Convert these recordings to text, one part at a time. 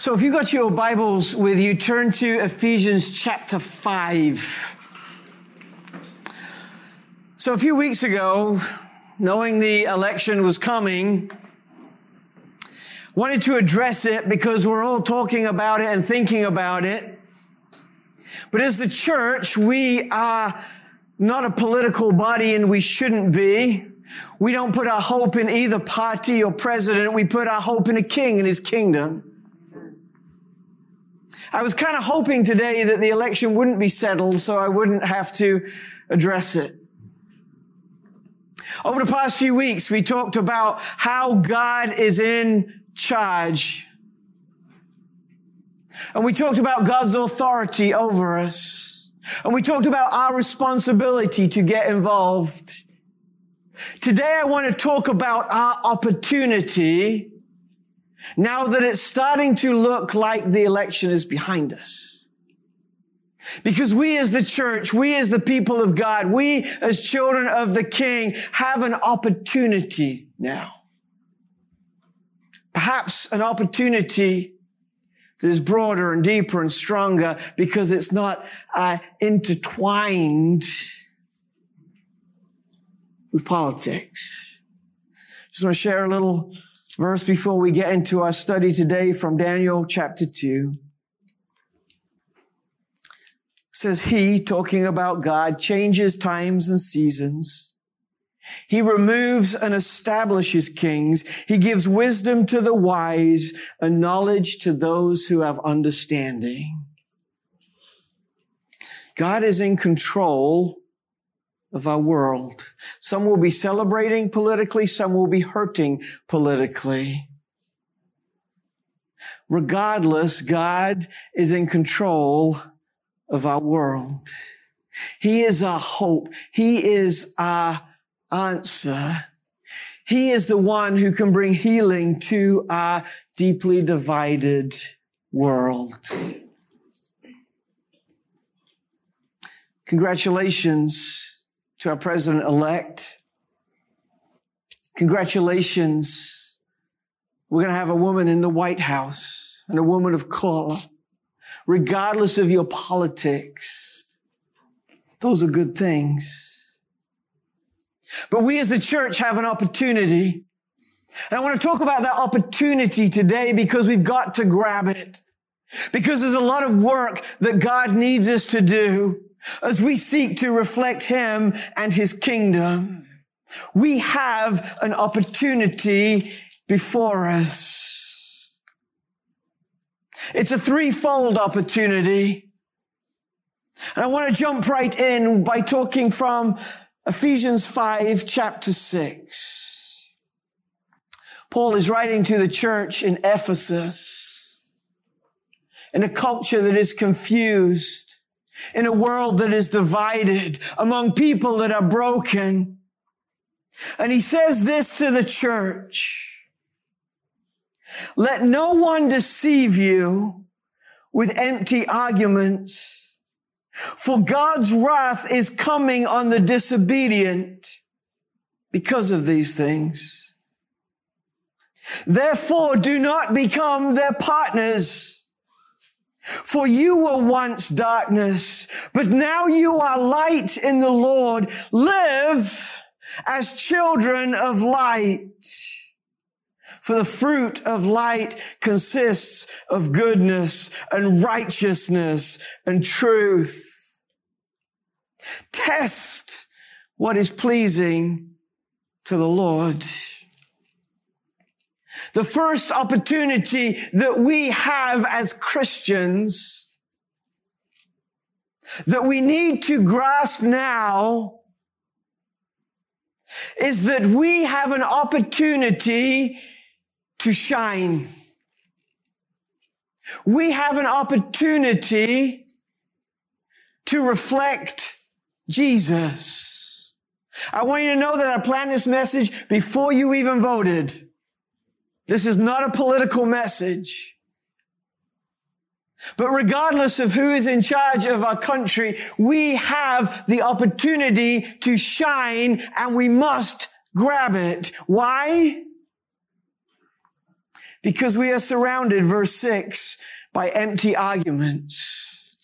So if you've got your Bibles with you, turn to Ephesians chapter 5. So a few weeks ago, knowing the election was coming, wanted to address it because we're all talking about it and thinking about it. But as the church, we are not a political body and we shouldn't be. We don't put our hope in either party or president. We put our hope in a king and his kingdom. I was kind of hoping today that the election wouldn't be settled so I wouldn't have to address it. Over the past few weeks, we talked about how God is in charge. And we talked about God's authority over us. And we talked about our responsibility to get involved. Today I want to talk about our opportunity now that it's starting to look like the election is behind us. Because we as the church, we as the people of God, we as children of the King have an opportunity now. Perhaps an opportunity that is broader and deeper and stronger because it's not uh, intertwined with politics. Just want to share a little verse before we get into our study today from Daniel chapter 2. It says he, talking about God, changes times and seasons. He removes and establishes kings. He gives wisdom to the wise and knowledge to those who have understanding. God is in control of our world. Some will be celebrating politically, some will be hurting politically. Regardless, God is in control of our world. He is our hope. He is our answer. He is the one who can bring healing to our deeply divided world. Congratulations to our president elect. Congratulations. We're going to have a woman in the White House and a woman of color, regardless of your politics. Those are good things. But we as the church have an opportunity. And I want to talk about that opportunity today because we've got to grab it. Because there's a lot of work that God needs us to do as we seek to reflect Him and His kingdom. We have an opportunity before us. It's a threefold opportunity. And I want to jump right in by talking from Ephesians 5 chapter 6. Paul is writing to the church in Ephesus in a culture that is confused in a world that is divided, among people that are broken. And he says this to the church. Let no one deceive you with empty arguments, for God's wrath is coming on the disobedient because of these things. Therefore, do not become their partners for you were once darkness, but now you are light in the Lord. Live as children of light. For the fruit of light consists of goodness and righteousness and truth. Test what is pleasing to the Lord. The first opportunity that we have as Christians that we need to grasp now is that we have an opportunity to shine. We have an opportunity to reflect Jesus. I want you to know that I planned this message before you even voted. This is not a political message. But regardless of who is in charge of our country, we have the opportunity to shine and we must grab it. Why? Because we are surrounded, verse six, by empty arguments,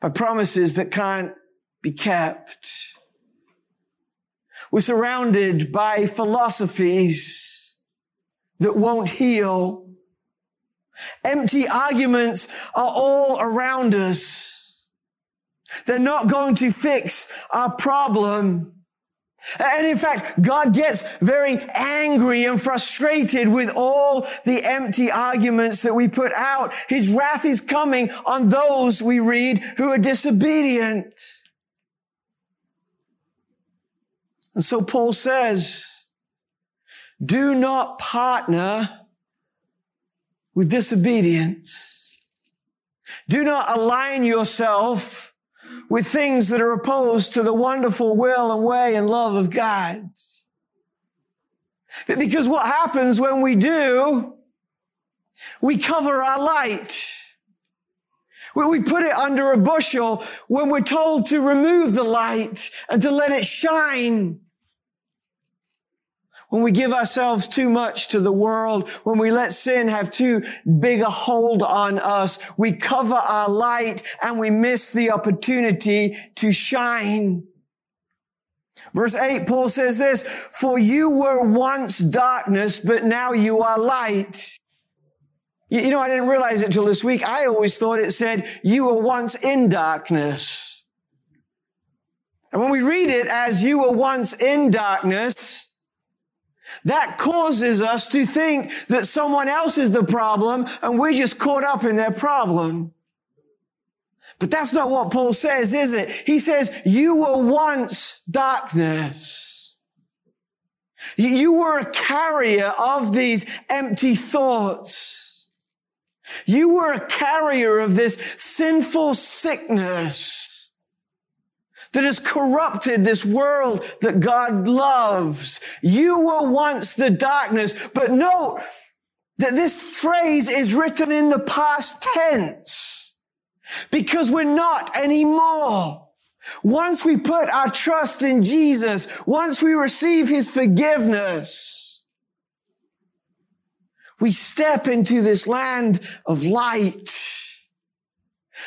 by promises that can't be kept. We're surrounded by philosophies that won't heal. Empty arguments are all around us. They're not going to fix our problem. And in fact, God gets very angry and frustrated with all the empty arguments that we put out. His wrath is coming on those we read who are disobedient. And so Paul says, do not partner with disobedience. Do not align yourself with things that are opposed to the wonderful will and way and love of God. Because what happens when we do, we cover our light. We put it under a bushel when we're told to remove the light and to let it shine. When we give ourselves too much to the world, when we let sin have too big a hold on us, we cover our light and we miss the opportunity to shine. Verse 8, Paul says this, for you were once darkness, but now you are light. You know, I didn't realize it till this week. I always thought it said you were once in darkness. And when we read it as you were once in darkness, that causes us to think that someone else is the problem and we're just caught up in their problem. But that's not what Paul says, is it? He says, you were once darkness. You were a carrier of these empty thoughts. You were a carrier of this sinful sickness that has corrupted this world that God loves. You were once the darkness, but note that this phrase is written in the past tense because we're not anymore. Once we put our trust in Jesus, once we receive his forgiveness, we step into this land of light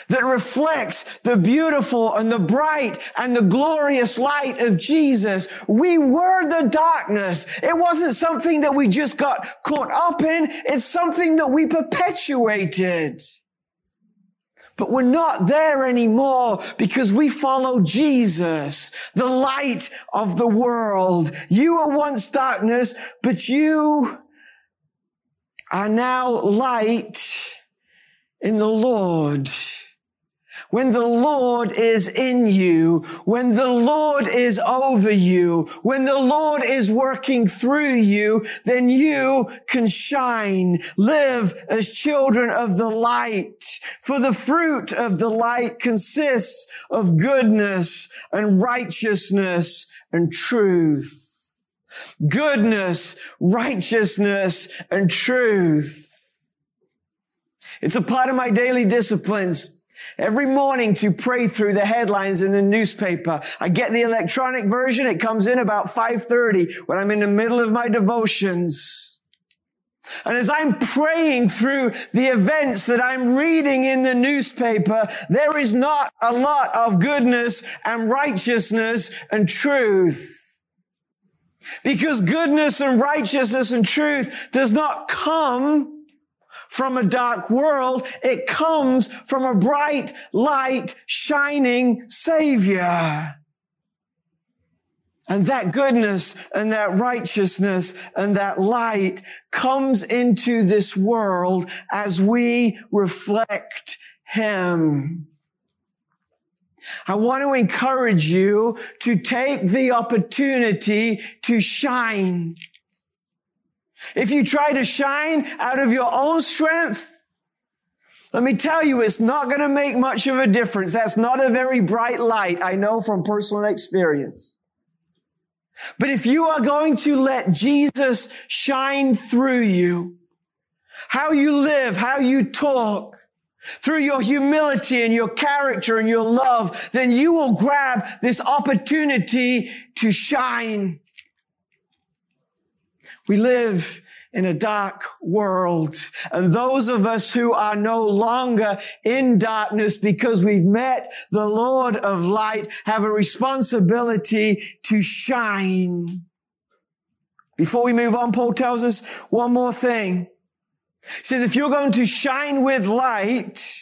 that reflects the beautiful and the bright and the glorious light of Jesus. We were the darkness. It wasn't something that we just got caught up in. It's something that we perpetuated. But we're not there anymore because we follow Jesus, the light of the world. You were once darkness, but you are now light in the Lord. When the Lord is in you, when the Lord is over you, when the Lord is working through you, then you can shine, live as children of the light. For the fruit of the light consists of goodness and righteousness and truth goodness, righteousness, and truth. It's a part of my daily disciplines. Every morning to pray through the headlines in the newspaper. I get the electronic version. It comes in about 5.30 when I'm in the middle of my devotions. And as I'm praying through the events that I'm reading in the newspaper, there is not a lot of goodness and righteousness and truth. Because goodness and righteousness and truth does not come from a dark world. It comes from a bright light shining savior. And that goodness and that righteousness and that light comes into this world as we reflect him. I want to encourage you to take the opportunity to shine. If you try to shine out of your own strength, let me tell you, it's not going to make much of a difference. That's not a very bright light. I know from personal experience. But if you are going to let Jesus shine through you, how you live, how you talk, through your humility and your character and your love, then you will grab this opportunity to shine. We live in a dark world. And those of us who are no longer in darkness because we've met the Lord of light have a responsibility to shine. Before we move on, Paul tells us one more thing. He says, if you're going to shine with light,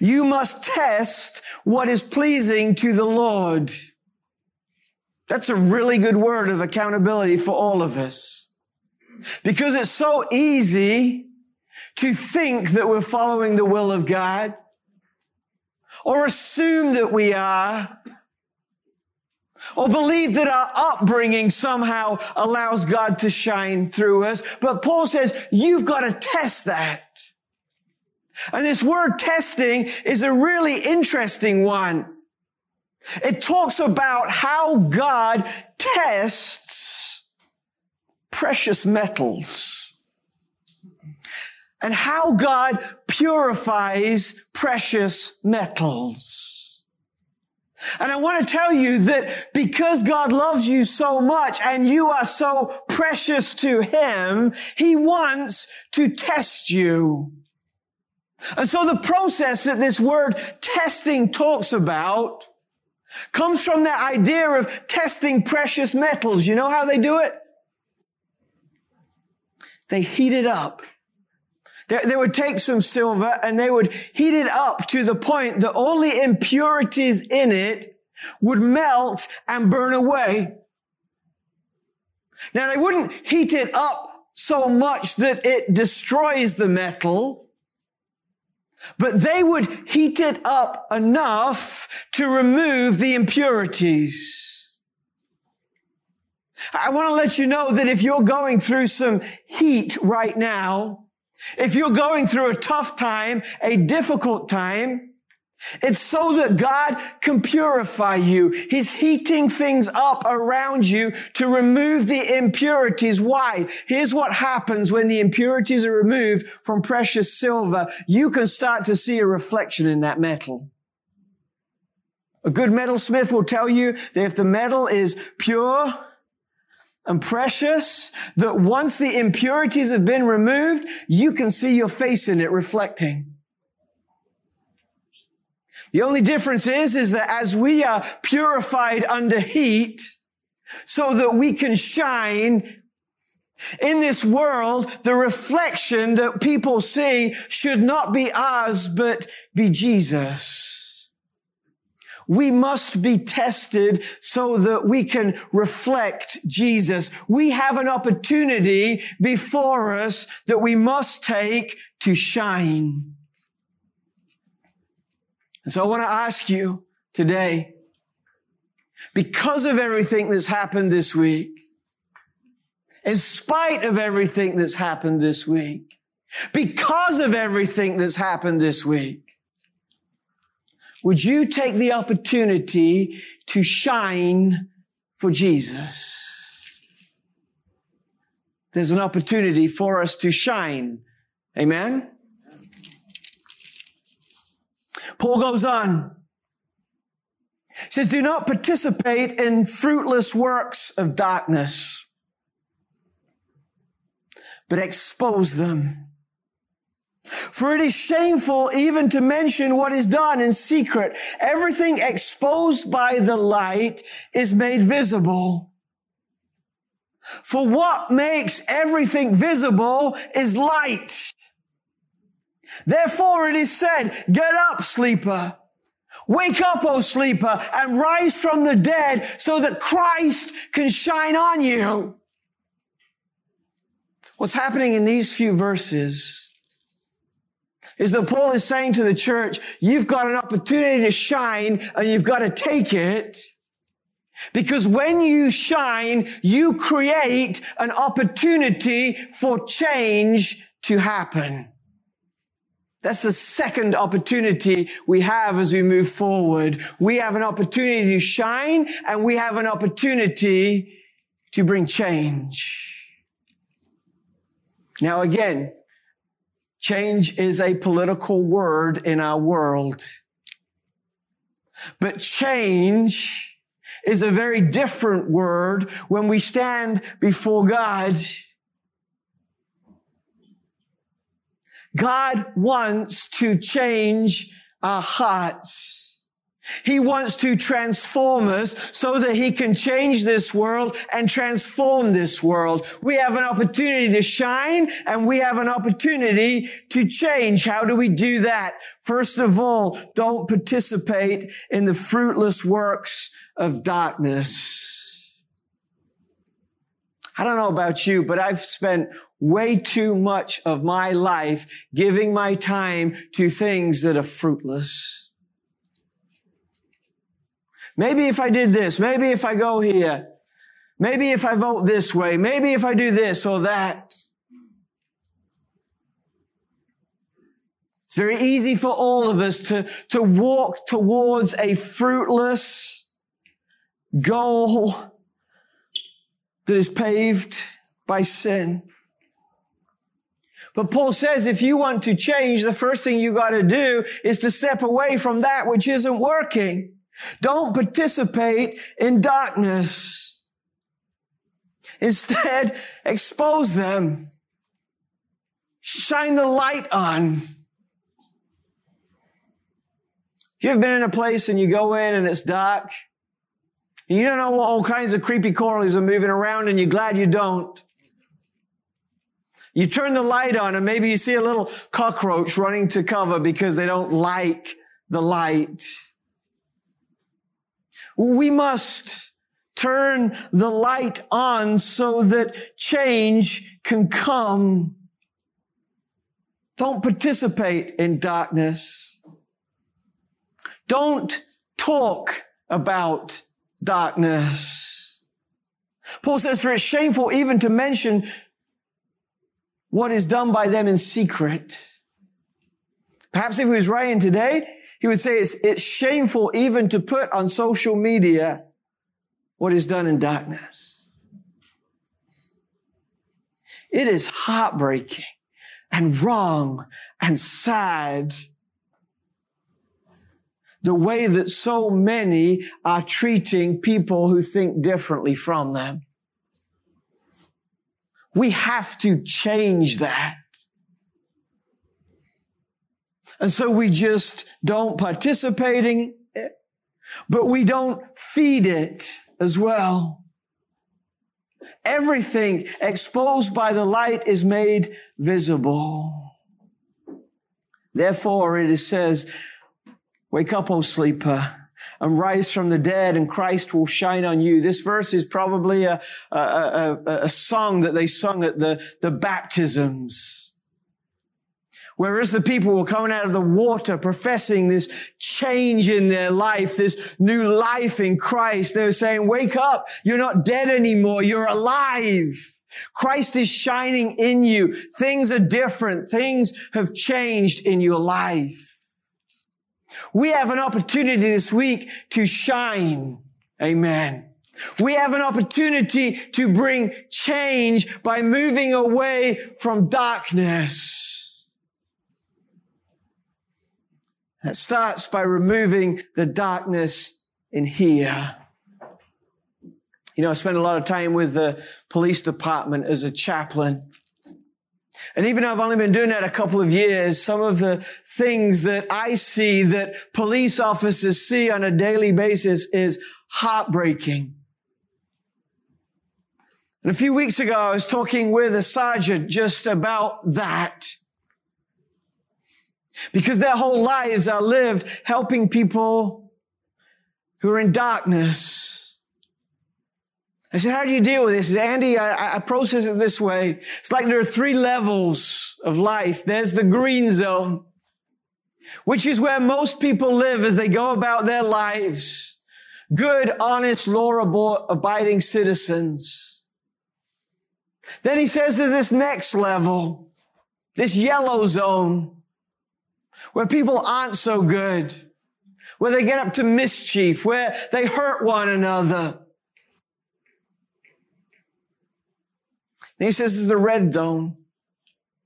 you must test what is pleasing to the Lord. That's a really good word of accountability for all of us. Because it's so easy to think that we're following the will of God or assume that we are or believe that our upbringing somehow allows God to shine through us. But Paul says you've got to test that. And this word testing is a really interesting one. It talks about how God tests precious metals and how God purifies precious metals. And I want to tell you that because God loves you so much and you are so precious to Him, He wants to test you. And so the process that this word testing talks about comes from that idea of testing precious metals. You know how they do it? They heat it up. They, would take some silver and they would heat it up to the point that all the impurities in it would melt and burn away. Now they wouldn't heat it up so much that it destroys the metal. But they would heat it up enough to remove the impurities. I want to let you know that if you're going through some heat right now, if you're going through a tough time, a difficult time, it's so that God can purify you. He's heating things up around you to remove the impurities. Why? Here's what happens when the impurities are removed from precious silver. You can start to see a reflection in that metal. A good metalsmith will tell you that if the metal is pure and precious, that once the impurities have been removed, you can see your face in it reflecting. The only difference is, is that as we are purified under heat, so that we can shine in this world, the reflection that people see should not be ours, but be Jesus. We must be tested so that we can reflect Jesus. We have an opportunity before us that we must take to shine. And so I want to ask you today, because of everything that's happened this week, in spite of everything that's happened this week, because of everything that's happened this week, would you take the opportunity to shine for Jesus? There's an opportunity for us to shine. Amen? Paul goes on. Says, do not participate in fruitless works of darkness, but expose them. For it is shameful even to mention what is done in secret. Everything exposed by the light is made visible. For what makes everything visible is light. Therefore it is said, get up, sleeper. Wake up, O sleeper, and rise from the dead so that Christ can shine on you. What's happening in these few verses is that Paul is saying to the church, you've got an opportunity to shine and you've got to take it. Because when you shine, you create an opportunity for change to happen. That's the second opportunity we have as we move forward. We have an opportunity to shine and we have an opportunity to bring change. Now again, Change is a political word in our world. But change is a very different word when we stand before God. God wants to change our hearts. He wants to transform us so that he can change this world and transform this world. We have an opportunity to shine and we have an opportunity to change. How do we do that? First of all, don't participate in the fruitless works of darkness. I don't know about you, but I've spent way too much of my life giving my time to things that are fruitless. Maybe if I did this, maybe if I go here, maybe if I vote this way, maybe if I do this or that. It's very easy for all of us to, to walk towards a fruitless goal that is paved by sin. But Paul says if you want to change, the first thing you got to do is to step away from that which isn't working. Don't participate in darkness. Instead, expose them. Shine the light on. You've been in a place and you go in and it's dark, and you don't know what all kinds of creepy crawlies are moving around and you're glad you don't. You turn the light on and maybe you see a little cockroach running to cover because they don't like the light. We must turn the light on so that change can come. Don't participate in darkness. Don't talk about darkness. Paul says, for it's shameful even to mention what is done by them in secret. Perhaps if he was writing today, he would say it's, it's shameful even to put on social media what is done in darkness. It is heartbreaking and wrong and sad the way that so many are treating people who think differently from them. We have to change that. And so we just don't participate in it, but we don't feed it as well. Everything exposed by the light is made visible. Therefore, it says, wake up, O sleeper, and rise from the dead and Christ will shine on you. This verse is probably a, a, a, a song that they sung at the, the baptisms. Whereas the people were coming out of the water professing this change in their life, this new life in Christ, they were saying, wake up. You're not dead anymore. You're alive. Christ is shining in you. Things are different. Things have changed in your life. We have an opportunity this week to shine. Amen. We have an opportunity to bring change by moving away from darkness. It starts by removing the darkness in here. You know, I spent a lot of time with the police department as a chaplain. And even though I've only been doing that a couple of years, some of the things that I see that police officers see on a daily basis is heartbreaking. And a few weeks ago, I was talking with a sergeant just about that. Because their whole lives are lived helping people who are in darkness. I said, how do you deal with this? Said, Andy, I, I process it this way. It's like there are three levels of life. There's the green zone, which is where most people live as they go about their lives. Good, honest, law-abiding citizens. Then he says to this next level, this yellow zone, where people aren't so good, where they get up to mischief, where they hurt one another. He says this is the red zone.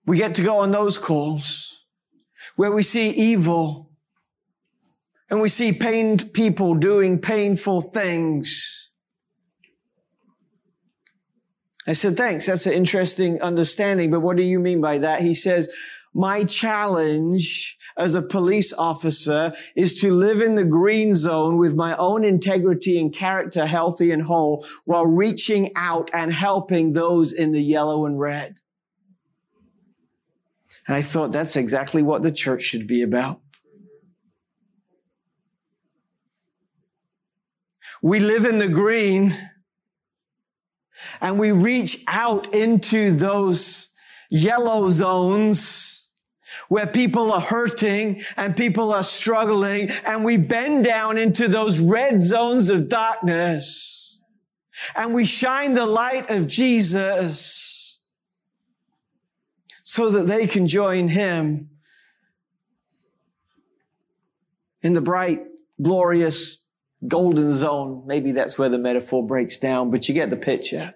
We get to go on those calls where we see evil and we see pained people doing painful things. I said, thanks. That's an interesting understanding. But what do you mean by that? He says, My challenge as a police officer is to live in the green zone with my own integrity and character healthy and whole while reaching out and helping those in the yellow and red. And I thought that's exactly what the church should be about. We live in the green and we reach out into those yellow zones where people are hurting and people are struggling and we bend down into those red zones of darkness and we shine the light of Jesus so that they can join him in the bright, glorious golden zone. Maybe that's where the metaphor breaks down, but you get the picture.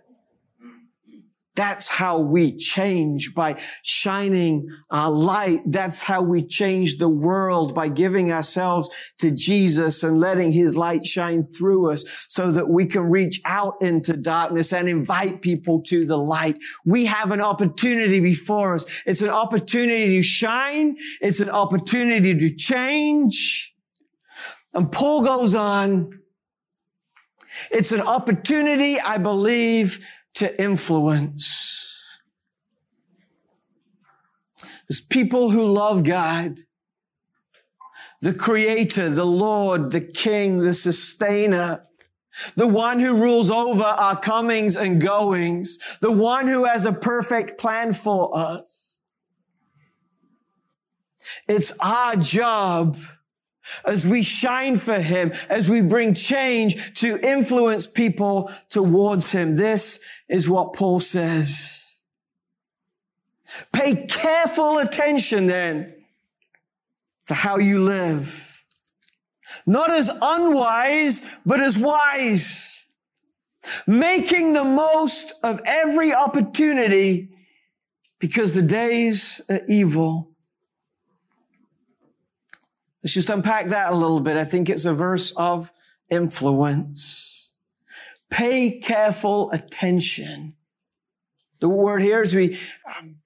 That's how we change by shining our light. That's how we change the world by giving ourselves to Jesus and letting his light shine through us so that we can reach out into darkness and invite people to the light. We have an opportunity before us. It's an opportunity to shine. It's an opportunity to change. And Paul goes on. It's an opportunity, I believe, to influence. There's people who love God, the creator, the Lord, the King, the sustainer, the one who rules over our comings and goings, the one who has a perfect plan for us. It's our job as we shine for him, as we bring change to influence people towards him. This is what Paul says. Pay careful attention then to how you live. Not as unwise, but as wise. Making the most of every opportunity because the days are evil. Let's just unpack that a little bit. I think it's a verse of influence. Pay careful attention. The word here, as we um,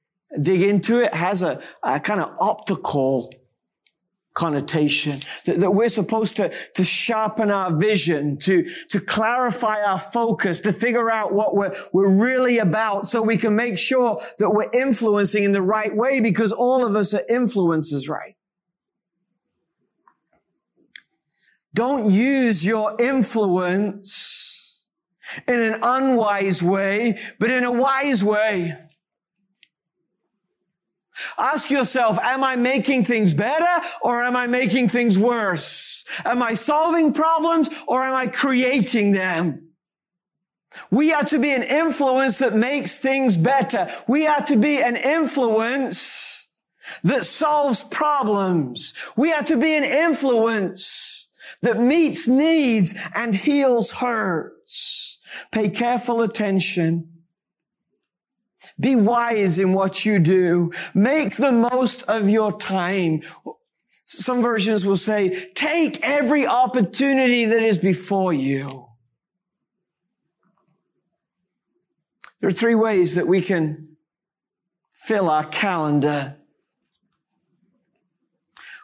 dig into it, has a, a kind of optical connotation that, that, we're supposed to, to sharpen our vision, to, to clarify our focus, to figure out what we're, we're really about so we can make sure that we're influencing in the right way because all of us are influencers, right? Don't use your influence in an unwise way, but in a wise way. Ask yourself, am I making things better or am I making things worse? Am I solving problems or am I creating them? We are to be an influence that makes things better. We are to be an influence that solves problems. We are to be an influence that meets needs and heals hurts. Pay careful attention. Be wise in what you do. Make the most of your time. Some versions will say, take every opportunity that is before you. There are three ways that we can fill our calendar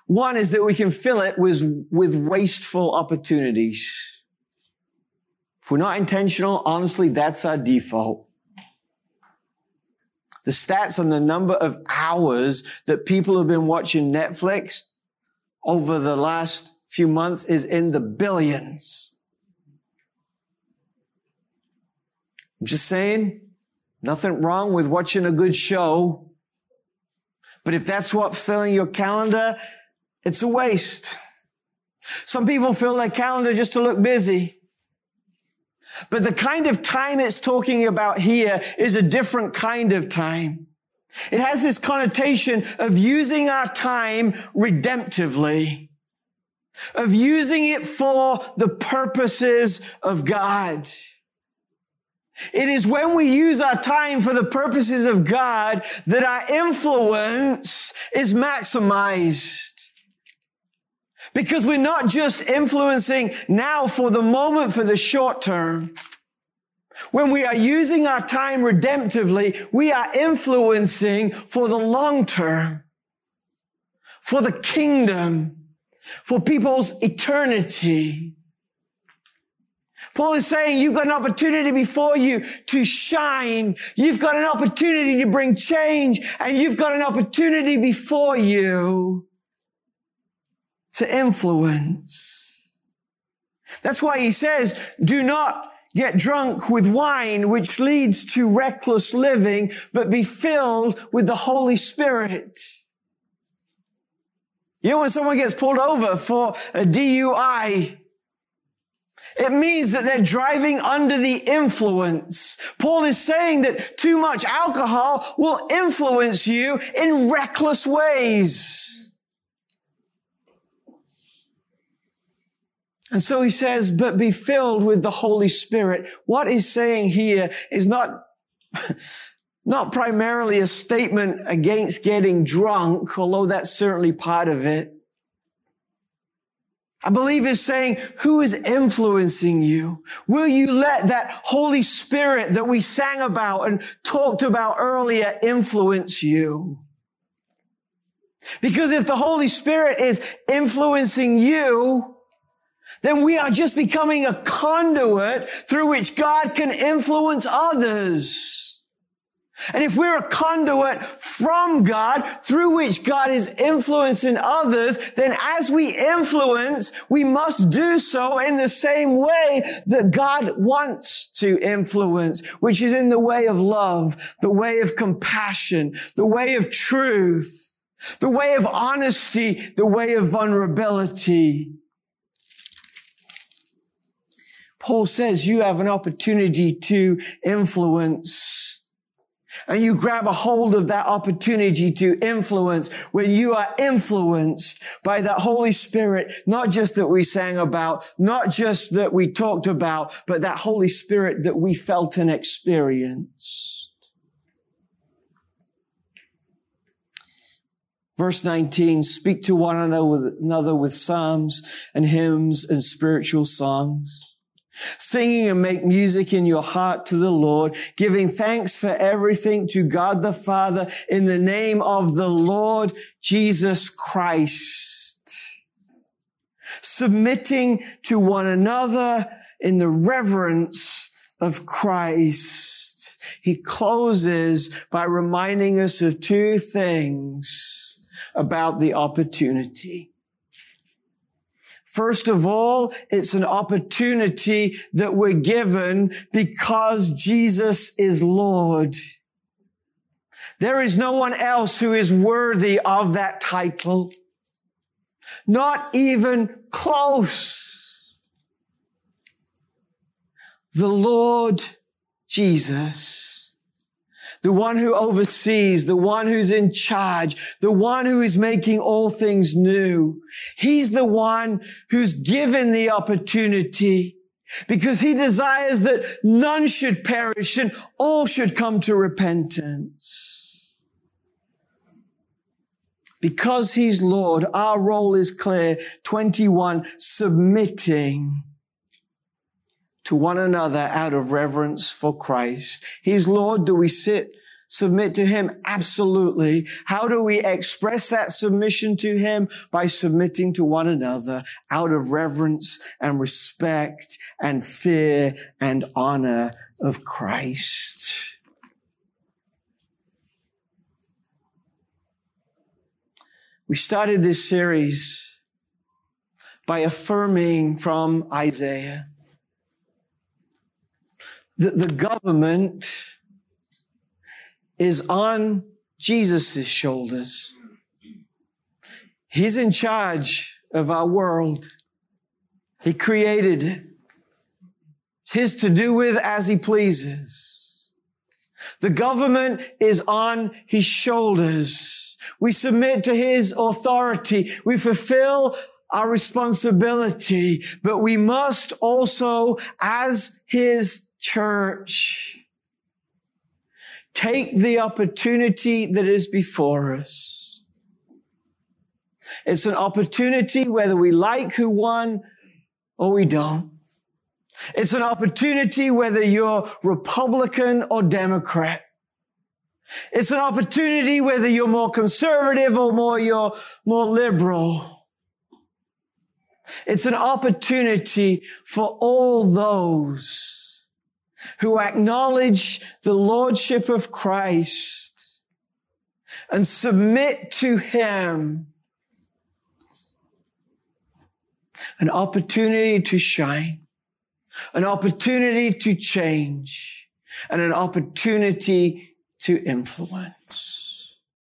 one is that we can fill it with, with wasteful opportunities. If we're not intentional, honestly, that's our default. The stats on the number of hours that people have been watching Netflix over the last few months is in the billions. I'm just saying, nothing wrong with watching a good show. But if that's what filling your calendar, it's a waste. Some people fill their calendar just to look busy. But the kind of time it's talking about here is a different kind of time. It has this connotation of using our time redemptively, of using it for the purposes of God. It is when we use our time for the purposes of God that our influence is maximized. Because we're not just influencing now for the moment, for the short term. When we are using our time redemptively, we are influencing for the long term. for the kingdom, for people's eternity. Paul is saying you've got an opportunity before you to shine. You've got an opportunity to bring change and you've got an opportunity before you to influence. That's why he says, do not get drunk with wine, which leads to reckless living, but be filled with the Holy Spirit. You know, when someone gets pulled over for a DUI, it means that they're driving under the influence. Paul is saying that too much alcohol will influence you in reckless ways. And so he says, but be filled with the Holy Spirit. What he's saying here is not, not primarily a statement against getting drunk, although that's certainly part of it. I believe is saying, who is influencing you? Will you let that Holy Spirit that we sang about and talked about earlier influence you? Because if the Holy Spirit is influencing you, then we are just becoming a conduit through which God can influence others. And if we're a conduit from God through which God is influencing others, then as we influence, we must do so in the same way that God wants to influence, which is in the way of love, the way of compassion, the way of truth, the way of honesty, the way of vulnerability. Paul says you have an opportunity to influence and you grab a hold of that opportunity to influence when you are influenced by that Holy Spirit, not just that we sang about, not just that we talked about, but that Holy Spirit that we felt and experienced. Verse 19, speak to one another with psalms and hymns and spiritual songs Singing and make music in your heart to the Lord, giving thanks for everything to God the Father in the name of the Lord Jesus Christ. Submitting to one another in the reverence of Christ. He closes by reminding us of two things about the opportunity. First of all, it's an opportunity that we're given because Jesus is Lord. There is no one else who is worthy of that title. Not even close. The Lord Jesus the one who oversees, the one who's in charge, the one who is making all things new. He's the one who's given the opportunity because he desires that none should perish and all should come to repentance. Because he's Lord, our role is clear. 21, submitting to one another out of reverence for Christ. He's Lord. Do we sit, submit to Him? Absolutely. How do we express that submission to Him? By submitting to one another out of reverence and respect and fear and honor of Christ. We started this series by affirming from Isaiah that the government is on Jesus' shoulders. He's in charge of our world. He created it. His to do with as he pleases. The government is on his shoulders. We submit to his authority. We fulfill our responsibility, but we must also, as his church, take the opportunity that is before us. It's an opportunity whether we like who won or we don't. It's an opportunity whether you're Republican or Democrat. It's an opportunity whether you're more conservative or more you're more liberal. It's an opportunity for all those who acknowledge the Lordship of Christ and submit to Him. An opportunity to shine, an opportunity to change, and an opportunity to influence.